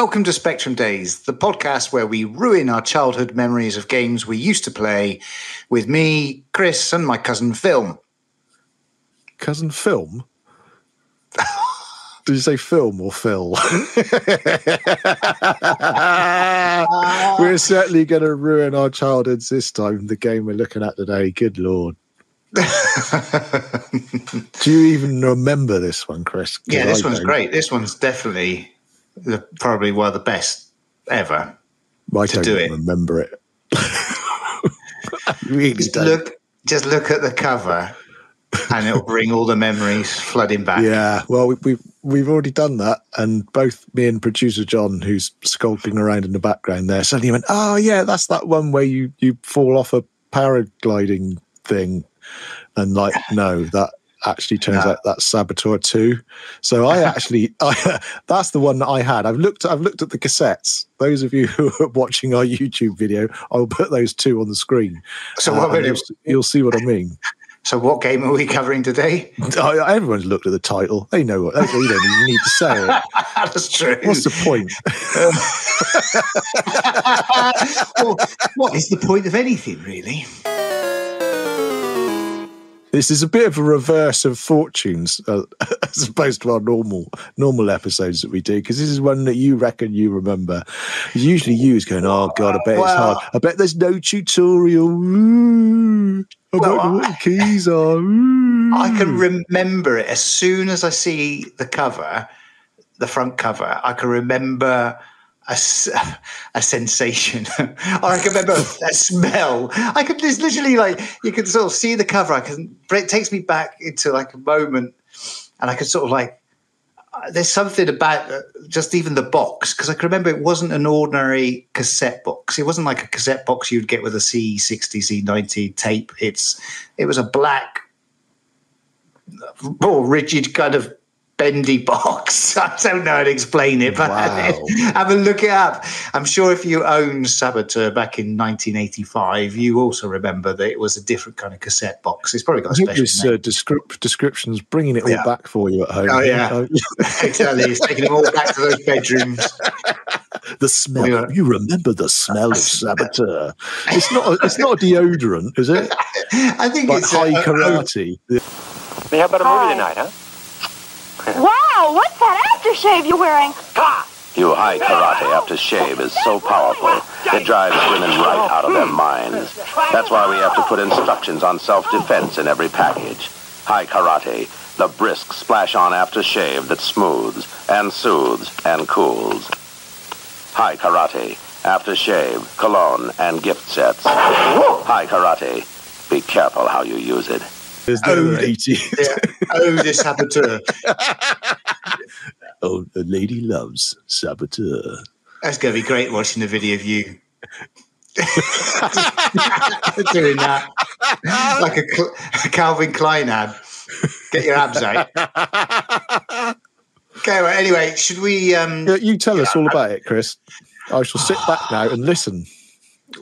Welcome to Spectrum Days, the podcast where we ruin our childhood memories of games we used to play with me, Chris, and my cousin Film. Cousin Film? Did you say film or Phil? we're certainly going to ruin our childhoods this time. The game we're looking at today. Good lord. Do you even remember this one, Chris? Yeah, this I one's don't. great. This one's definitely the, probably one of the best ever. I to don't do it. remember it. Really Just don't. look, just look at the cover, and it'll bring all the memories flooding back. Yeah, well, we, we've we've already done that, and both me and producer John, who's skulking around in the background there, suddenly went, "Oh yeah, that's that one where you you fall off a paragliding thing," and like, no, that actually turns No. out that's Saboteur Two. So I actually, I, that's the one that I had. I've looked, I've looked at the cassettes. Those of you who are watching our YouTube video, I'll put those two on the screen. So Uh, what? you'll, you'll see what I mean. so what game are we covering today? Oh, Everyone's looked at the title. They know what. They, you don't even need to say it. That's true. What's the point? well, what is the point of anything, really? This is a bit of a reverse of fortunes uh, as opposed to our normal normal episodes that we do because this is one that you reckon you remember. Usually, you is going, "Oh God, I bet it's hard. I bet there's no tutorial. Ooh, I Well, don't know what I- the keys are." Ooh." I can remember it as soon as I see the cover, the front cover. I can remember a, a sensation, or I can remember a smell. I could. There's literally like you can sort of see the cover. I can. It takes me back into like a moment, and I could sort of like. uh, There's something about uh, just even the box because I can remember it wasn't an ordinary cassette box. It wasn't like a cassette box you'd get with a C60, C90 tape. It's it was a black more rigid kind of bendy box. I don't know how to explain it, but Wow. have a look it up. I'm sure if you owned Saboteur back in 1985, you also remember that it was a different kind of cassette box. It's probably got a I think special this name. uh, descrip- description's bringing it all Yeah. back for you at home. Oh, yeah. Uh, exactly. It's taking them all back to those bedrooms. the smell. Yeah. You remember the smell of saboteur? It's not. A, it's not a deodorant, is it? I think Like it's Hai a- a- karate. Hey, how about a movie Hi. tonight, huh? Wow, what's that aftershave you're wearing? You Hai Karate aftershave is so powerful, it drives women right out of their minds. That's why we have to put instructions on self-defense in every package. Hai Karate, the brisk splash-on aftershave that smooths and soothes and cools. Hai Karate, aftershave, cologne, and gift sets. Hai Karate, be careful how you use it. There's Oh, no the- 80. yeah. Oh, the Saboteur. Oh, the lady loves saboteur. That's going to be great watching the video of you doing that. Like a, a Calvin Klein ad. Get your abs out. Okay, well, anyway, should we. Um, Yeah, you tell us all about it, Chris. I shall sit back now and listen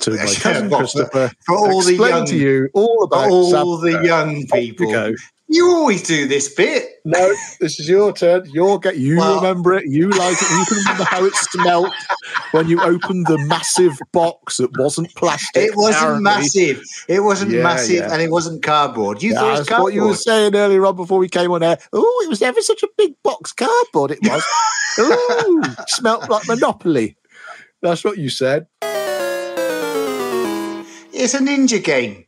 to my cousin Christopher for all the explain young- to you all about all the young you people. go. You always do this bit. No, this is your turn. You'll get. You Well- remember it. You like it. You can remember how it smelt when you opened the massive box that wasn't plastic. It wasn't apparently. massive. It wasn't Yeah, massive, yeah. and it wasn't cardboard. You Yeah, thought it was that's what you were saying earlier on before we came on air. Oh, it was ever such a big box cardboard. It was. Ooh, smelt like Monopoly. That's what you said. It's a ninja game.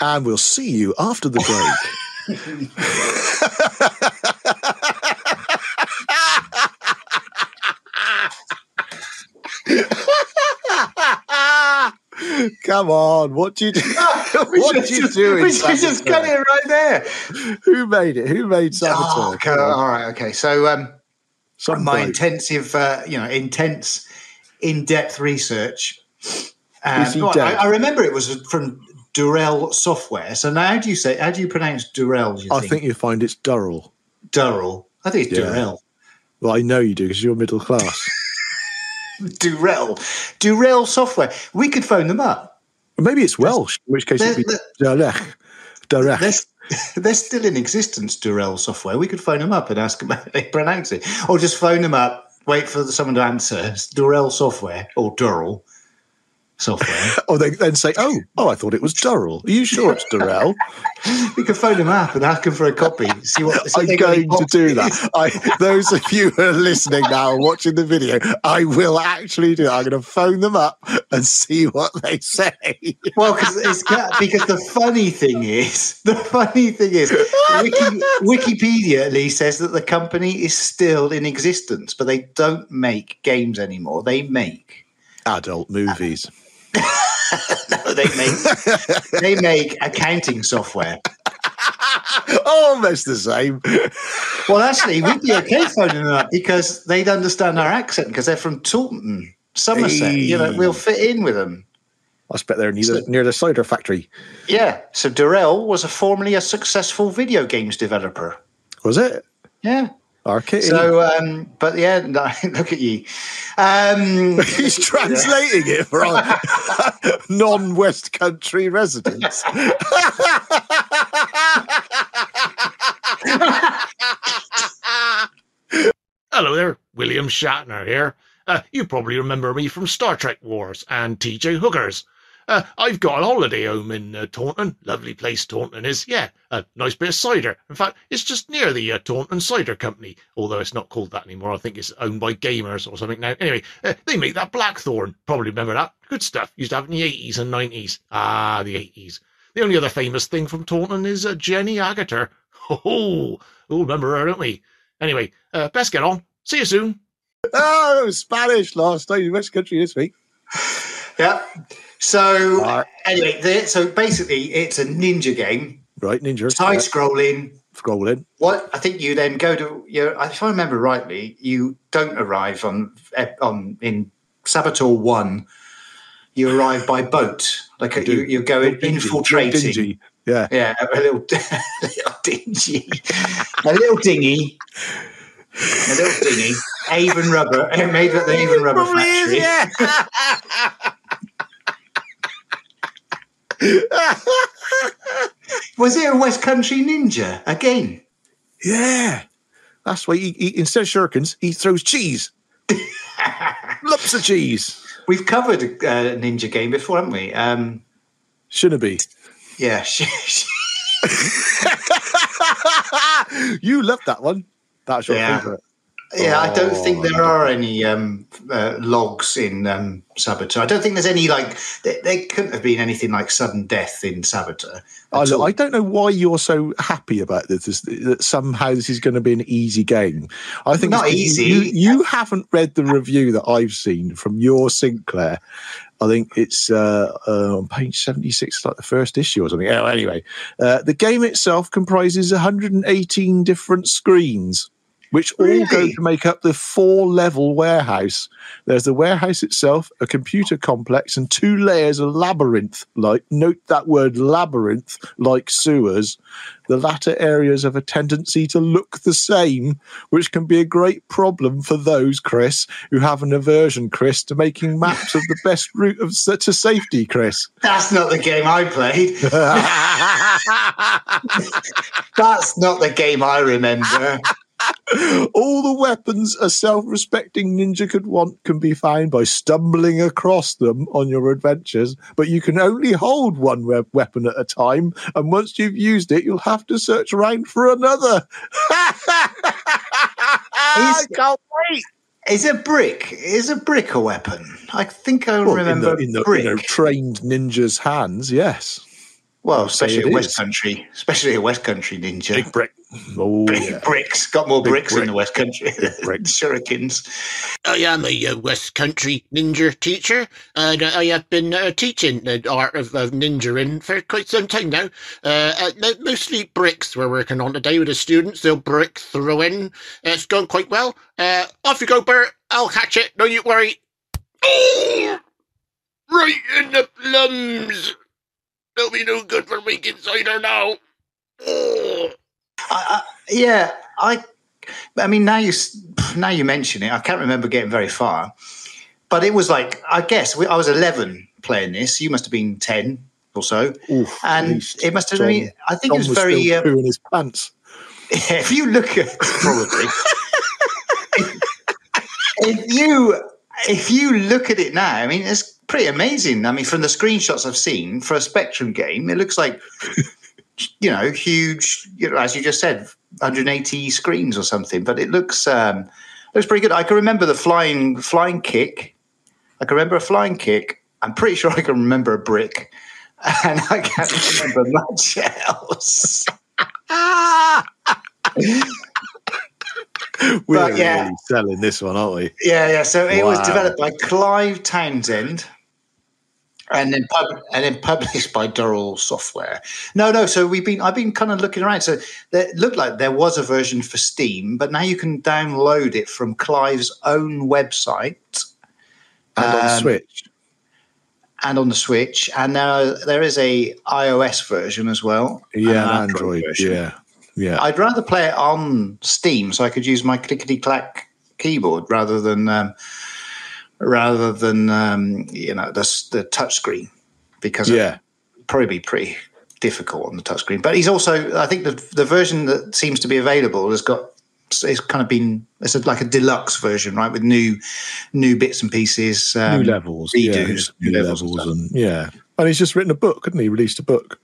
And we'll see you after the break. Come on, what do you do? what did you do? We should just cut it right there. Who made it? Who made Saboteur? Oh, okay, all right, okay. So, um, Some my bloke. intensive, uh, you know, intense, in-depth research. Um, Is he well, I. I remember it was from Durrell Software. So now, how do you say? How do you pronounce Durrell? You I think, think you find it's Durrell. Durrell. I think it's Yeah. Durrell. Well, I know you do because you're middle class. Durrell. Durrell Software. We could phone them up. Maybe it's Welsh, in which case it'd be Durrell. Durrell. They're, they're still in existence, Durrell Software. We could phone them up and ask them how they pronounce it, or just phone them up wait for someone to answer. It's Durrell Software or Durrell Software. Or they then say, "Oh, oh, I thought it was Durrell. Are you sure it's Durrell?" we can phone them up and ask them for a copy. See what see I'm they got going to do that. I, those of you who are listening now and watching the video, I will actually do. That. I'm going to phone them up and see what they say. Well, because it's because the funny thing is, the funny thing is, Wiki, Wikipedia at least says that the company is still in existence, but they don't make games anymore. They make Adult movies. no, they make they make accounting software. Almost the same. Well, actually, we'd be okay phoning them up because they'd understand our accent because they're from Taunton, Somerset. You know, we'll fit in with them. I bet they're near the, near the cider factory. Yeah. So Durrell was a formerly a successful video games developer. Was it? Yeah. Arcade. So, um, but yeah, no, look at you. Um, He's translating it for our non-West Country residents. Hello there, William Shatner here. Uh, you probably remember me from Star Trek Wars and TJ Hookers. Uh, I've got a holiday home in uh, Taunton. Lovely place Taunton is. Yeah, a nice bit of cider. In fact, it's just near the uh, Taunton Cider Company, although it's not called that anymore. I think it's owned by Gaymers or something now. Anyway, uh, they make that Blackthorn. Probably remember that. Good stuff. Used to have in the 80s and 90s. Ah, the 80s. The only other famous thing from Taunton is uh, Jenny Agutter. Oh, we'll remember her, don't we? Anyway, uh, best get on. See you soon. oh, it was Spanish last time. West Country this week. yeah. So Right. anyway, the, so basically, it's a ninja game, Right, Ninja. side Yeah, scrolling. Scrolling. What I think you then go to you. If I remember rightly, you don't arrive on on in Saboteur One. You arrive by boat, like you, you, you're going Dingy, infiltrating. dingy. Yeah. Yeah, a little, a little dingy, a little dingy, a little dingy. Avon Rubber, made at the Avon Rubber Probably is, factory. yeah. Was it a West Country Ninja again? Yeah. That's why he, he instead of shurikens, he throws cheese. Lumps of cheese. We've covered a uh, ninja game before, haven't we? Um, Shouldn't be. yeah, you loved that one. That's your Yeah. favourite. Yeah. I don't Oh, think there are any um, uh, logs in um, Saboteur. I don't think there's any like. There, there couldn't have been anything like sudden death in Saboteur. I. I don't know why you're so happy about this. that somehow this is going to be an easy game. I think Not easy. You, you haven't read the review that I've seen from Your Sinclair. I think it's uh, uh, on page 76, like the first issue or something. Oh, anyway, uh, the game itself comprises 118 different screens, which all go to make up the four level warehouse. There's the warehouse itself, a computer complex, and two layers of labyrinth. Like, note that word labyrinth, like sewers. The latter areas have a tendency to look the same, which can be a great problem for those, Chris, who have an aversion, Chris, to making maps of the best route of to safety, Chris. That's not the game I played. That's not the game I remember. All the weapons a self respecting ninja could want can be found by stumbling across them on your adventures, but you can only hold one we- weapon at a time, and once you've used it, you'll have to search around for another. I can't wait. Is a brick? Is a brick a weapon? I think I Well, remember in the, in the brick. you know, trained ninja's hands, yes. Well, especially it a West. Country, especially a West Country ninja. Big brick. Oh, Big yeah. bricks got more Big bricks in the West Country. brick. Shurikens. I am a uh, West Country ninja teacher, and uh, I have been uh, teaching the art of, of ninjaing for quite some time now. Uh, uh, mostly bricks we're working on today with the students. They'll brick throwing. Uh, it's going quite well. Uh, off you go, Bert. I'll catch it. Don't you worry. Oh! Right in the plums. That'll be no good for making cider now. I, I, yeah, I. I mean, now you s- now you mention it, I can't remember getting very far, but it was like I guess we, I was eleven playing this. You must have been ten or so, Oof, and least. it must have John- been. I think John it was very. still Uh, pooing his pants. if you look at probably if you if you look at it now, I mean, it's pretty amazing. I mean, from the screenshots I've seen for a Spectrum game, it looks like you know huge. You know, as you just said, 180 screens or something. But it looks um, looks pretty good. I can remember the flying flying kick. I can remember a flying kick. I'm pretty sure I can remember a brick, and I can't remember much else. We're But, yeah. really selling this one, aren't we? Yeah, yeah. So it was developed by Clive Townsend, and then pub- and then published by Dural Software. No, no. So we've been I've been kind of looking around. So it looked like there was a version for Steam, but now you can download it from Clive's own website And on Um, Switch. and on the Switch. And now there is a iOS version as well. Yeah, an and Android. version. Yeah. Yeah. I'd rather play it on Steam so I could use my clickety clack keyboard rather than um, rather than um, you know the the touchscreen because yeah. probably be pretty difficult on the touchscreen. But he's also I think the the version that seems to be available has got it's kind of been it's a, like a deluxe version right with new new bits and pieces um, new levels. yeah, redos, new new levels, levels and and yeah. And he's just written a book, hadn't he? Released a book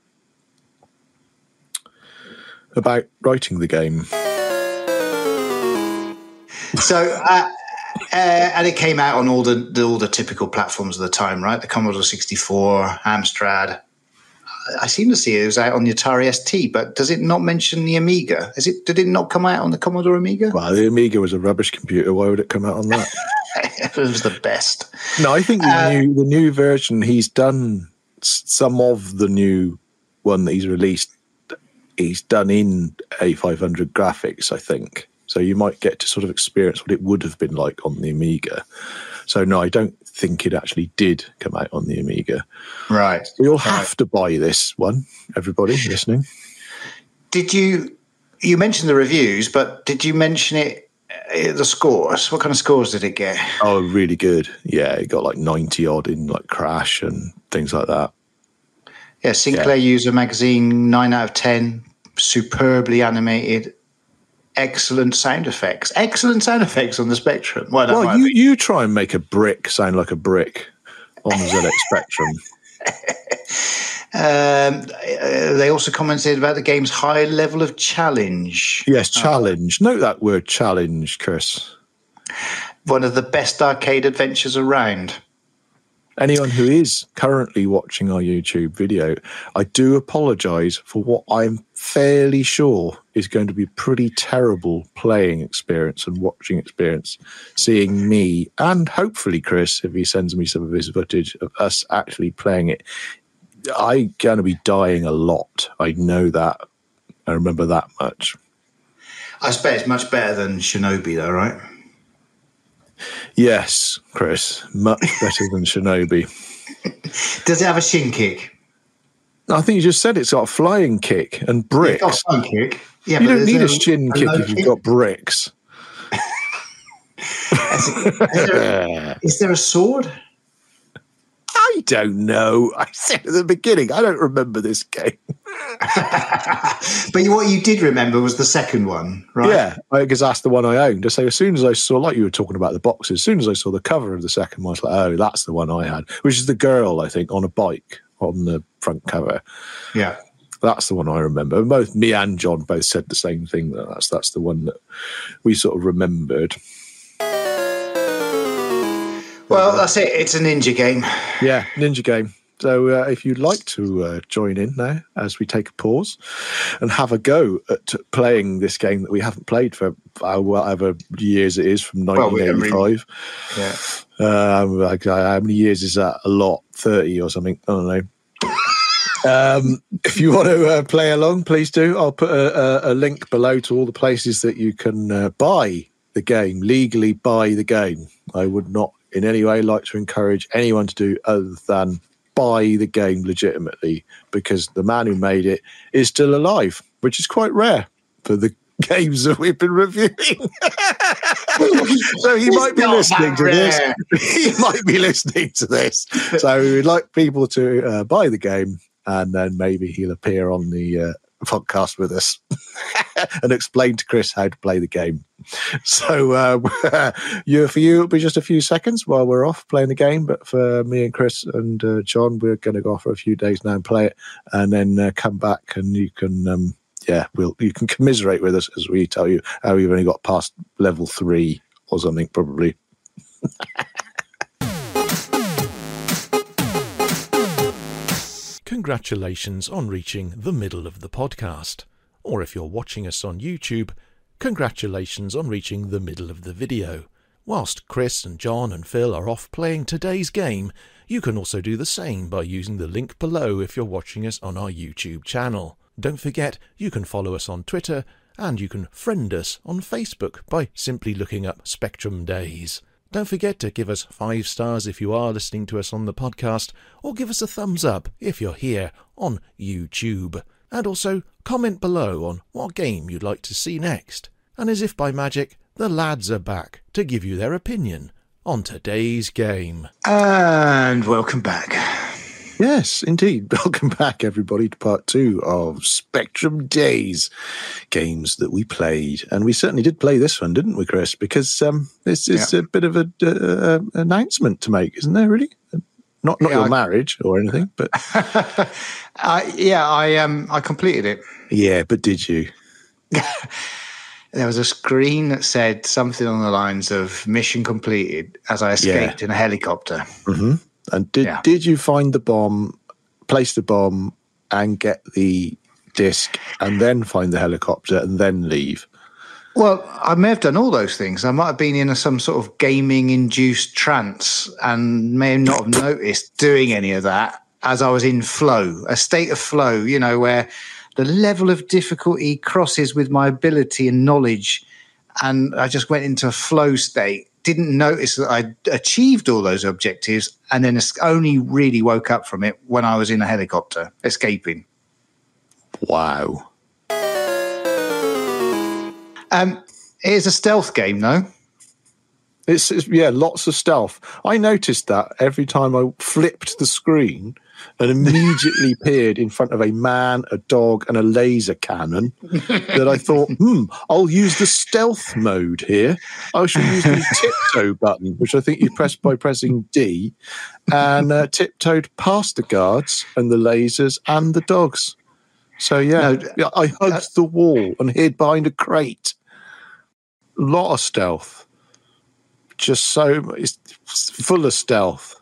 about writing the game. So, uh, uh, and it came out on all the, the all the typical platforms of the time, right? The Commodore 64, Amstrad. I seem to see it was out on the Atari ST, but does it not mention the Amiga? Is it? Did it not come out on the Commodore Amiga? Well, the Amiga was a rubbish computer. Why would it come out on that? it was the best. no, I think the Uh, new the new version. He's done some of the new one that he's released. He's done in A500 graphics, I think. So you might get to sort of experience what it would have been like on the Amiga. So no, I don't think it actually did come out on the Amiga. Right. You'll have to buy this one, everybody listening. Did you? You mentioned the reviews, but did you mention it? uh, The scores. What kind of scores did it get? Oh, really good. Yeah, it got like 90 odd in like Crash and things like that. Yeah, Sinclair User Magazine, nine out of ten, superbly animated, excellent sound effects, excellent sound effects on the Spectrum. Well, Well, you, you try and make a brick sound like a brick on the ZX Spectrum. um, uh, they also commented about the game's high level of challenge. Yes, challenge. Note that word challenge, Chris. One of the best arcade adventures around. Anyone who is currently watching our YouTube video, I do apologize for what I'm fairly sure is going to be pretty terrible playing experience and watching experience. Seeing me and hopefully Chris, if he sends me some of his footage of us actually playing it, I'm going to be dying a lot. I know that. I remember that much. I bet it's much better than Shinobi, though, right? Yes, Chris, much better than Shinobi. Does it have a shin kick? I think you just said it's got a flying kick and bricks. It's got a front kick. Yeah, you but don't need a a- shin a kick if you've kick. got bricks. Is there, is there a sword? I don't know. I said at the beginning, I don't remember this game. but what you did remember was the second one, right? Yeah, because that's the one I owned. So as soon as I saw, like you were talking about the boxes, as soon as I saw the cover of the second one, I was like, oh, that's the one I had, which is the girl, I think, on a bike on the front cover. Yeah. That's the one I remember. Both me and John both said the same thing. That that's that's the one that we sort of remembered. Well, that's it. It's a ninja game. Yeah, Ninja Game. So uh, if you'd like to uh, join in now as we take a pause and have a go at playing this game that we haven't played for uh, whatever years it is from Well, we 1985. Yeah. Um, like, uh, how many years is that? A lot, thirty or something. I don't know. Um, if you want to uh, play along, please do. I'll put a, a, a link below to all the places that you can uh, buy the game legally. Buy the game. I would not in any way like to encourage anyone to do other than buy the game legitimately because the man who made it is still alive, which is quite rare for the games that we've been reviewing. so he might be listening to this. he might be listening to this. So we'd like people to uh, buy the game and then maybe he'll appear on the uh, podcast with us and explain to Chris how to play the game. So uh, for you, it'll be just a few seconds while we're off playing the game. But for me and Chris and uh, John, we're going to go off for a few days now and play it, and then uh, come back and you can. Um, yeah, we'll you can commiserate with us as we tell you how you've only got past level three or something, probably. Congratulations on reaching the middle of the podcast. Or if you're watching us on YouTube, congratulations on reaching the middle of the video. Whilst Chris and John and Phil are off playing today's game, you can also do the same by using the link below if you're watching us on our YouTube channel. Don't forget, you can follow us on Twitter and you can friend us on Facebook by simply looking up Spectrum Days. Don't forget to give us five stars if you are listening to us on the podcast, or give us a thumbs up if you're here on YouTube. And also comment below on what game you'd like to see next. And as if by magic, the lads are back to give you their opinion on today's game. And welcome back. Yes, indeed. Welcome back, everybody, to part two of Spectrum Days games that we played. And we certainly did play this one, didn't we, Chris? Because um, this is Yeah. a bit of an uh, announcement to make, isn't there, really? Not, not Yeah, your I- marriage or anything, but I, yeah, I um I completed it. yeah, but did you? There was a screen that said something on the lines of "Mission completed" as I escaped in a helicopter. hmm And did Yeah. did you find the bomb, place the bomb, and get the disc, and then find the helicopter, and then leave? Well, I may have done all those things. I might have been in a, some sort of gaming-induced trance and may not have noticed doing any of that as I was in flow, a state of flow. You know, where the level of difficulty crosses with my ability and knowledge, and I just went into a flow state. Didn't notice that I achieved all those objectives, and then only really woke up from it when I was in a helicopter escaping. Wow. Um, it is a stealth game, though. It's, it's yeah, lots of stealth. I noticed that every time I flipped the screen and immediately appeared in front of a man, a dog, and a laser cannon. that I thought, hmm, I'll use the stealth mode here. I shall use the tiptoe button, which I think you press by pressing D, and uh, tiptoed past the guards and the lasers and the dogs. So yeah, No, I hugged the wall and hid behind a crate. A lot of stealth just so it's full of stealth.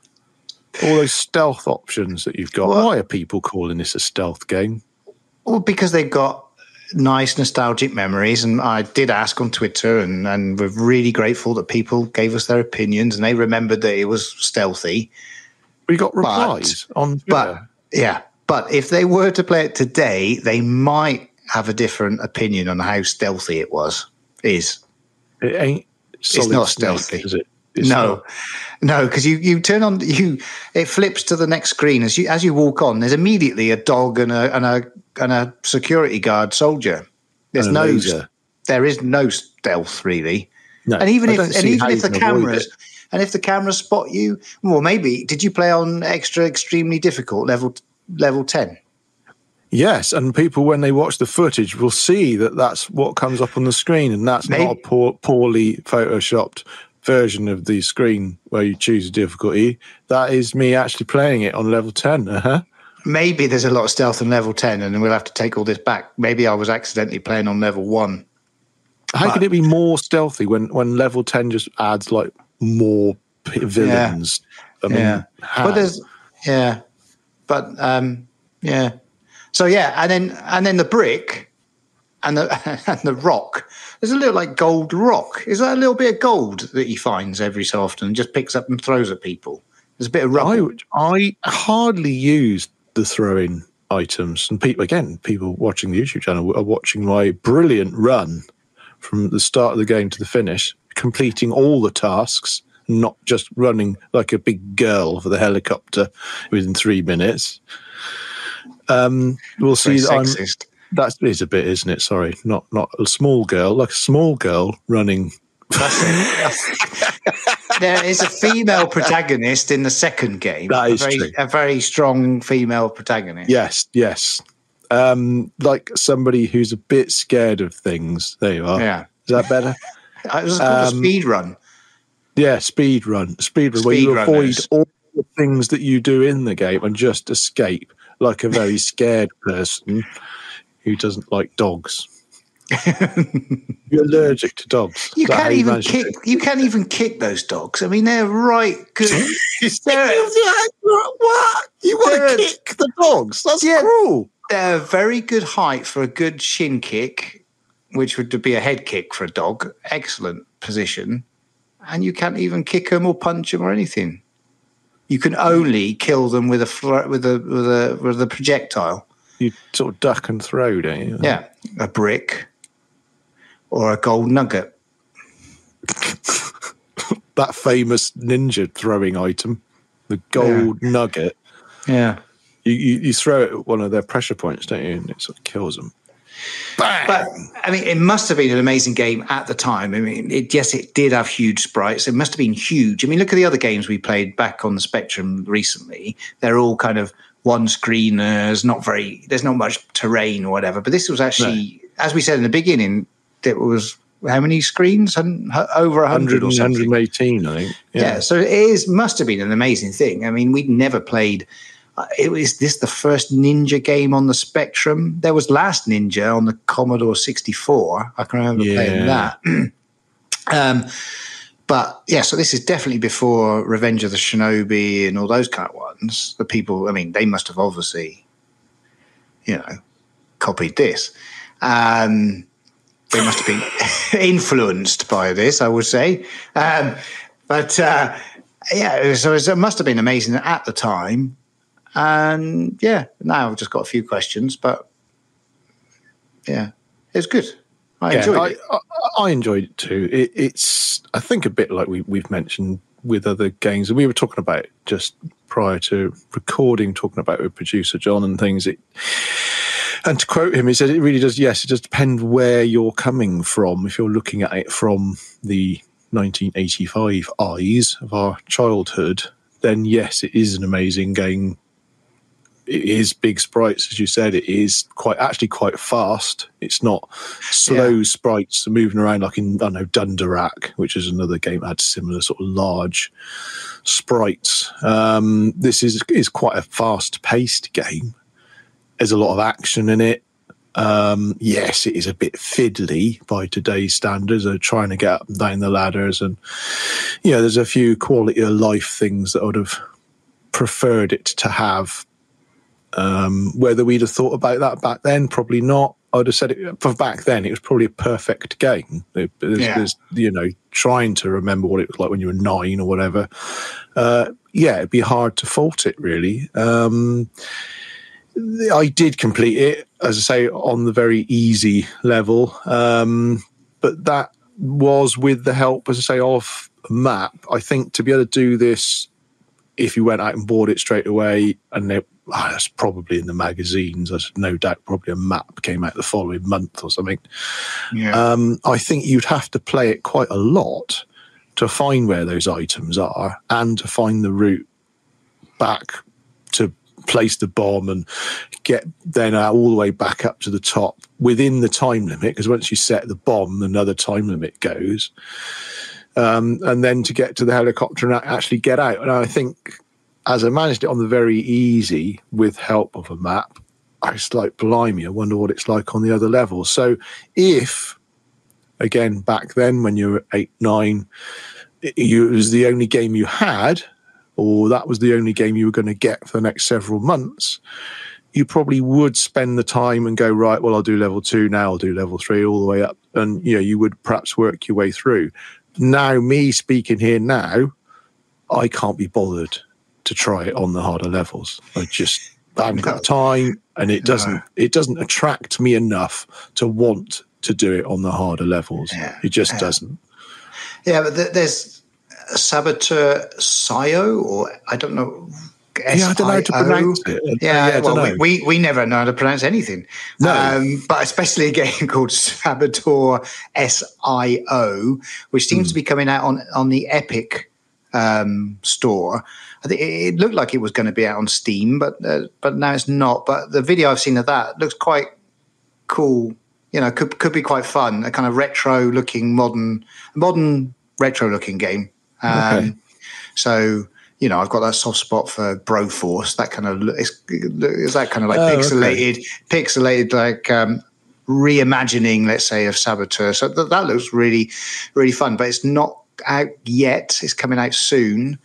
All those stealth options that you've got. Well- Why are people calling this a stealth game? Well, because they've got nice nostalgic memories, and I did ask on Twitter, and and we're really grateful that people gave us their opinions, and they remembered that it was stealthy. We got replies on But Twitter. yeah, but if they were to play it today, they might have a different opinion on how stealthy it was. Is it ain't solid not stealthy. is it? It's no, not. no, because you you turn on you it flips to the next screen as you as you walk on. There's immediately a dog and a and a and a security guard soldier. There's no laser. there is no stealth really. No, and even I if and even if the cameras and if the cameras spot you, well, maybe did you play on extra extremely difficult level level ten? Yes, and people when they watch the footage will see that that's what comes up on the screen, and that's Maybe- not a poor, poorly photoshopped version of the screen where you choose a difficulty. That is me actually playing it on level ten. Uh-huh. Maybe there's a lot of stealth in level ten, and we'll have to take all this back. Maybe I was accidentally playing on level one. How But- can it be more stealthy when when level ten just adds like more p- villains? I mean, yeah. how? But there's yeah. But um yeah. So yeah, and then and then the brick and the and the rock. There's a little like gold rock. Is that a little bit of gold that he finds every so often and just picks up and throws at people? There's a bit of I rubble. would- I hardly use the throw-in items, and people again, people watching the YouTube channel are watching my brilliant run from the start of the game to the finish, completing all the tasks, not just running like a big girl for the helicopter within three minutes. Um, we'll see that I'm, sexist. That is a bit, isn't it? Sorry, not not a small girl, like a small girl running. there is a female protagonist in the second game. That a very, true. A very strong female protagonist. Yes, yes. Um, like somebody who's a bit scared of things. There you are. Yeah. Is that better? It was called a Um, speed run. Yeah, speed run, speed run, where you Speed avoid all the things that you do in the game and just escape like a very scared person who doesn't like dogs. You're allergic to dogs. You Is that how can't even to kick. You can't even kick those dogs. I mean, they're right good. they're, what? You want to kick the dogs? That's Yeah. cruel. they're a very good height for a good shin kick, which would be a head kick for a dog. Excellent position, and you can't even kick them or punch them or anything. You can only kill them with a with a with a with a projectile. You sort of duck and throw, don't you? Yeah, a brick or a gold nugget. That famous ninja throwing item, the gold nugget. Yeah. You, you you throw it at one of their pressure points, don't you? And it sort of kills them. But I mean, it must have been an amazing game at the time. I mean, it, yes, it did have huge sprites. It must have been huge. I mean, look at the other games we played back on the Spectrum recently. They're all kind of one screeners, not very. There's not much terrain or whatever. But this was actually, as we said in the beginning, it was how many screens? Over a hundred 100, or something. 118, I think. Yeah. so it is must have been an amazing thing. I mean, we'd never played. Uh, it was this the first Ninja game on the Spectrum. There was Last Ninja on the Commodore 64. I can remember playing that. um, but yeah, so this is definitely before Revenge of the Shinobi and all those kind of ones. The people, I mean, they must have obviously, you know, copied this. Um, they must have been influenced by this, I would say. Um, but uh, yeah, so it must have been amazing at the time. And yeah, now I've just got a few questions, but yeah, it was good. I Yeah, enjoyed I, it. I, I enjoyed it too. It, it's, I think, a bit like we, we've mentioned with other games, and we were talking about it just prior to recording, talking about it with producer John and things. It, and to quote him, he said, "It really does. Yes, it does depend where you're coming from. If you're looking at it from the 1985 eyes of our childhood, then yes, it is an amazing game. It is big sprites, as you said. It is quite actually quite fast. It's not slow sprites moving around like in I don't know Dun Darach, which is another game that had similar sort of large sprites. Um, this is is quite a fast paced game. There's a lot of action in it. Um, yes, it is a bit fiddly by today's standards. Of trying to get up and down the ladders, and you know, there's a few quality of life things that I would have preferred it to have. Um, whether we'd have thought about that back then, probably not. I'd have said it for back then. It was probably a perfect game. It, there's, Yeah. there's, you know, trying to remember what it was like when you were nine or whatever. Uh, yeah, it'd be hard to fault it really. Um, I did complete it, as I say, on the very easy level. Um, but that was with the help, as I say, of a map. I think to be able to do this, if you went out and bought it straight away, and it, ah, that's probably in the magazines, there's no doubt probably a map came out the following month or something. Yeah. Um, I think you'd have to play it quite a lot to find where those items are and to find the route back to place the bomb and get then all the way back up to the top within the time limit because once you set the bomb another time limit goes um, and then to get to the helicopter and actually get out and i think as i managed it on the very easy with help of a map i was like blimey i wonder what it's like on the other levels so if again back then when you were eight nine it, you, it was the only game you had or that was the only game you were going to get for the next several months you probably would spend the time and go right well i'll do level two now i'll do level three all the way up and you know you would perhaps work your way through. Now me speaking here now i can't be bothered to try it on the harder levels i just I haven't got time and it doesn't No. it doesn't attract me enough to want to do it on the harder levels Yeah. it just Yeah. doesn't Yeah, but th- there's Saboteur Sio, or I don't know. yeah i don't know how to pronounce it Yeah, I don't well, we, we, we never know how to pronounce anything. No. Um, but especially a game called Saboteur SIO, which seems Hmm. to be coming out on, on the Epic um, store. I think it, looked like it was going to be out on Steam, but uh, but now it's not. But the video I've seen of that looks quite cool you know, could could be quite fun. A kind of retro looking, modern, modern retro looking game. Um, Okay. So you know, I've got that soft spot for Broforce. That kind of is, is that kind of like Oh, okay. pixelated, pixelated like um, reimagining, let's say, of Saboteur. So th- that looks really, really fun. But it's not out yet. It's coming out soon.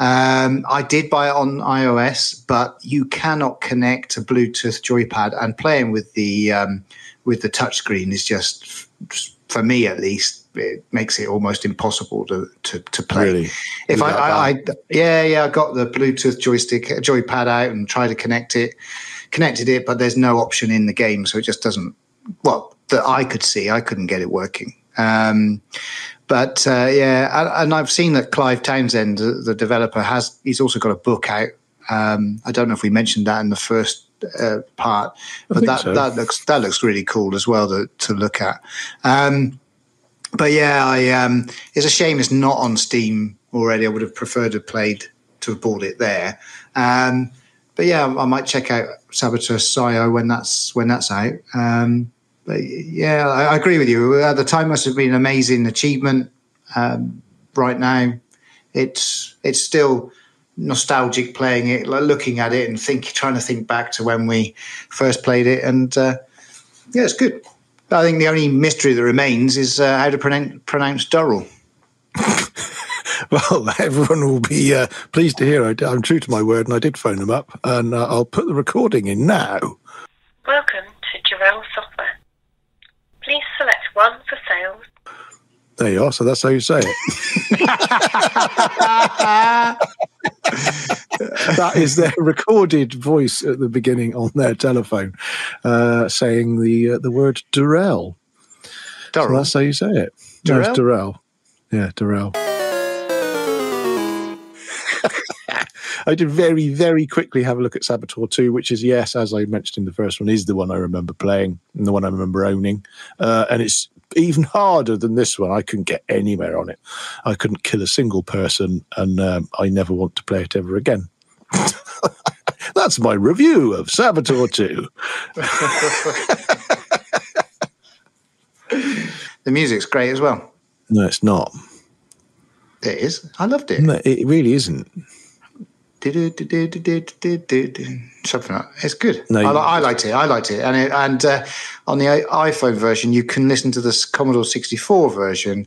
Um, I did buy it on iOS, but you cannot connect a Bluetooth joypad, and playing with the um, with the touchscreen is just, for me at least, it makes it almost impossible to to, to play. Really? If I, I, I, yeah, yeah, I got the Bluetooth joystick, joypad out and tried to connect it, connected it, but there's no option in the game, so it just doesn't. Well, that I could see, I couldn't get it working. Um, but uh, yeah, and, I've seen that Clive Townsend, the, the developer, has he's also got a book out. Um, I don't know if we mentioned that in the first uh, part, but that so. that looks that looks really cool as well to to look at. Um, but yeah, I um, it's a shame it's not on Steam already. I would have preferred to have played to have bought it there. Um, but yeah, I might check out Saboteur Sio when that's when that's out. Um, but yeah, I, I agree with you. At the time, must have been an amazing achievement. Um, right now, it's it's still nostalgic playing it, like looking at it and think, trying to think back to when we first played it, and uh, yeah, it's good. I think the only mystery that remains is uh, how to pronounce, pronounce Durrell. Well, everyone will be uh, pleased to hear I, am true to my word, and I did phone them up, and uh, I'll put the recording in now. Welcome to Jarell Software. Please select one for sales. There you are. So that's how you say it. that is their recorded voice at the beginning on their telephone, uh, saying the uh, the word Durrell. So that's how you say it. No, Durrell. Yeah, Durrell. I did very, very quickly have a look at Saboteur 2, which is, yes, as I mentioned in the first one, is the one I remember playing and the one I remember owning. Uh, and it's even harder than this one. I couldn't get anywhere on it. I couldn't kill a single person, and um, I never want to play it ever again. That's my review of Saboteur 2. The music's great as well. No, it's not. It is. I loved it. No, it really isn't. Something like It's good. No, I, li- I liked it. I liked it. And it, and uh, on the iPhone version, you can listen to the Commodore 64 version,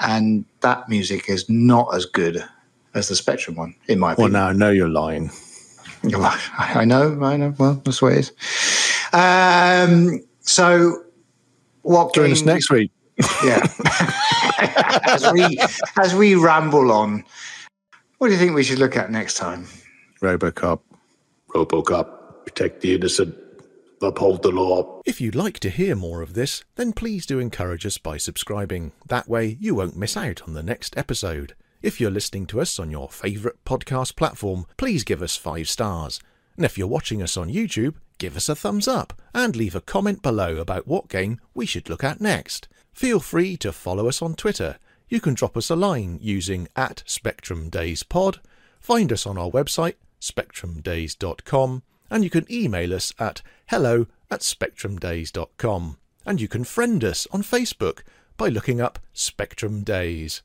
and that music is not as good as the Spectrum one, in my Well, opinion. now I know you're lying. I I know, I know. Well, that's what it is. Um, so, what Join us game- next week. Yeah. as we as we ramble on, what do you think we should look at next time? Robocop. Robocop. Protect the innocent. Uphold the law. If you'd like to hear more of this, then please do encourage us by subscribing. That way, you won't miss out on the next episode. If you're listening to us on your favourite podcast platform, please give us five stars. And if you're watching us on YouTube, give us a thumbs up and leave a comment below about what game we should look at next. Feel free to follow us on Twitter. You can drop us a line using at Spectrum Days Pod. Find us on our website, spectrumdays.com, and you can email us at hello at spectrumdays.com. And you can friend us on Facebook by looking up Spectrum Days.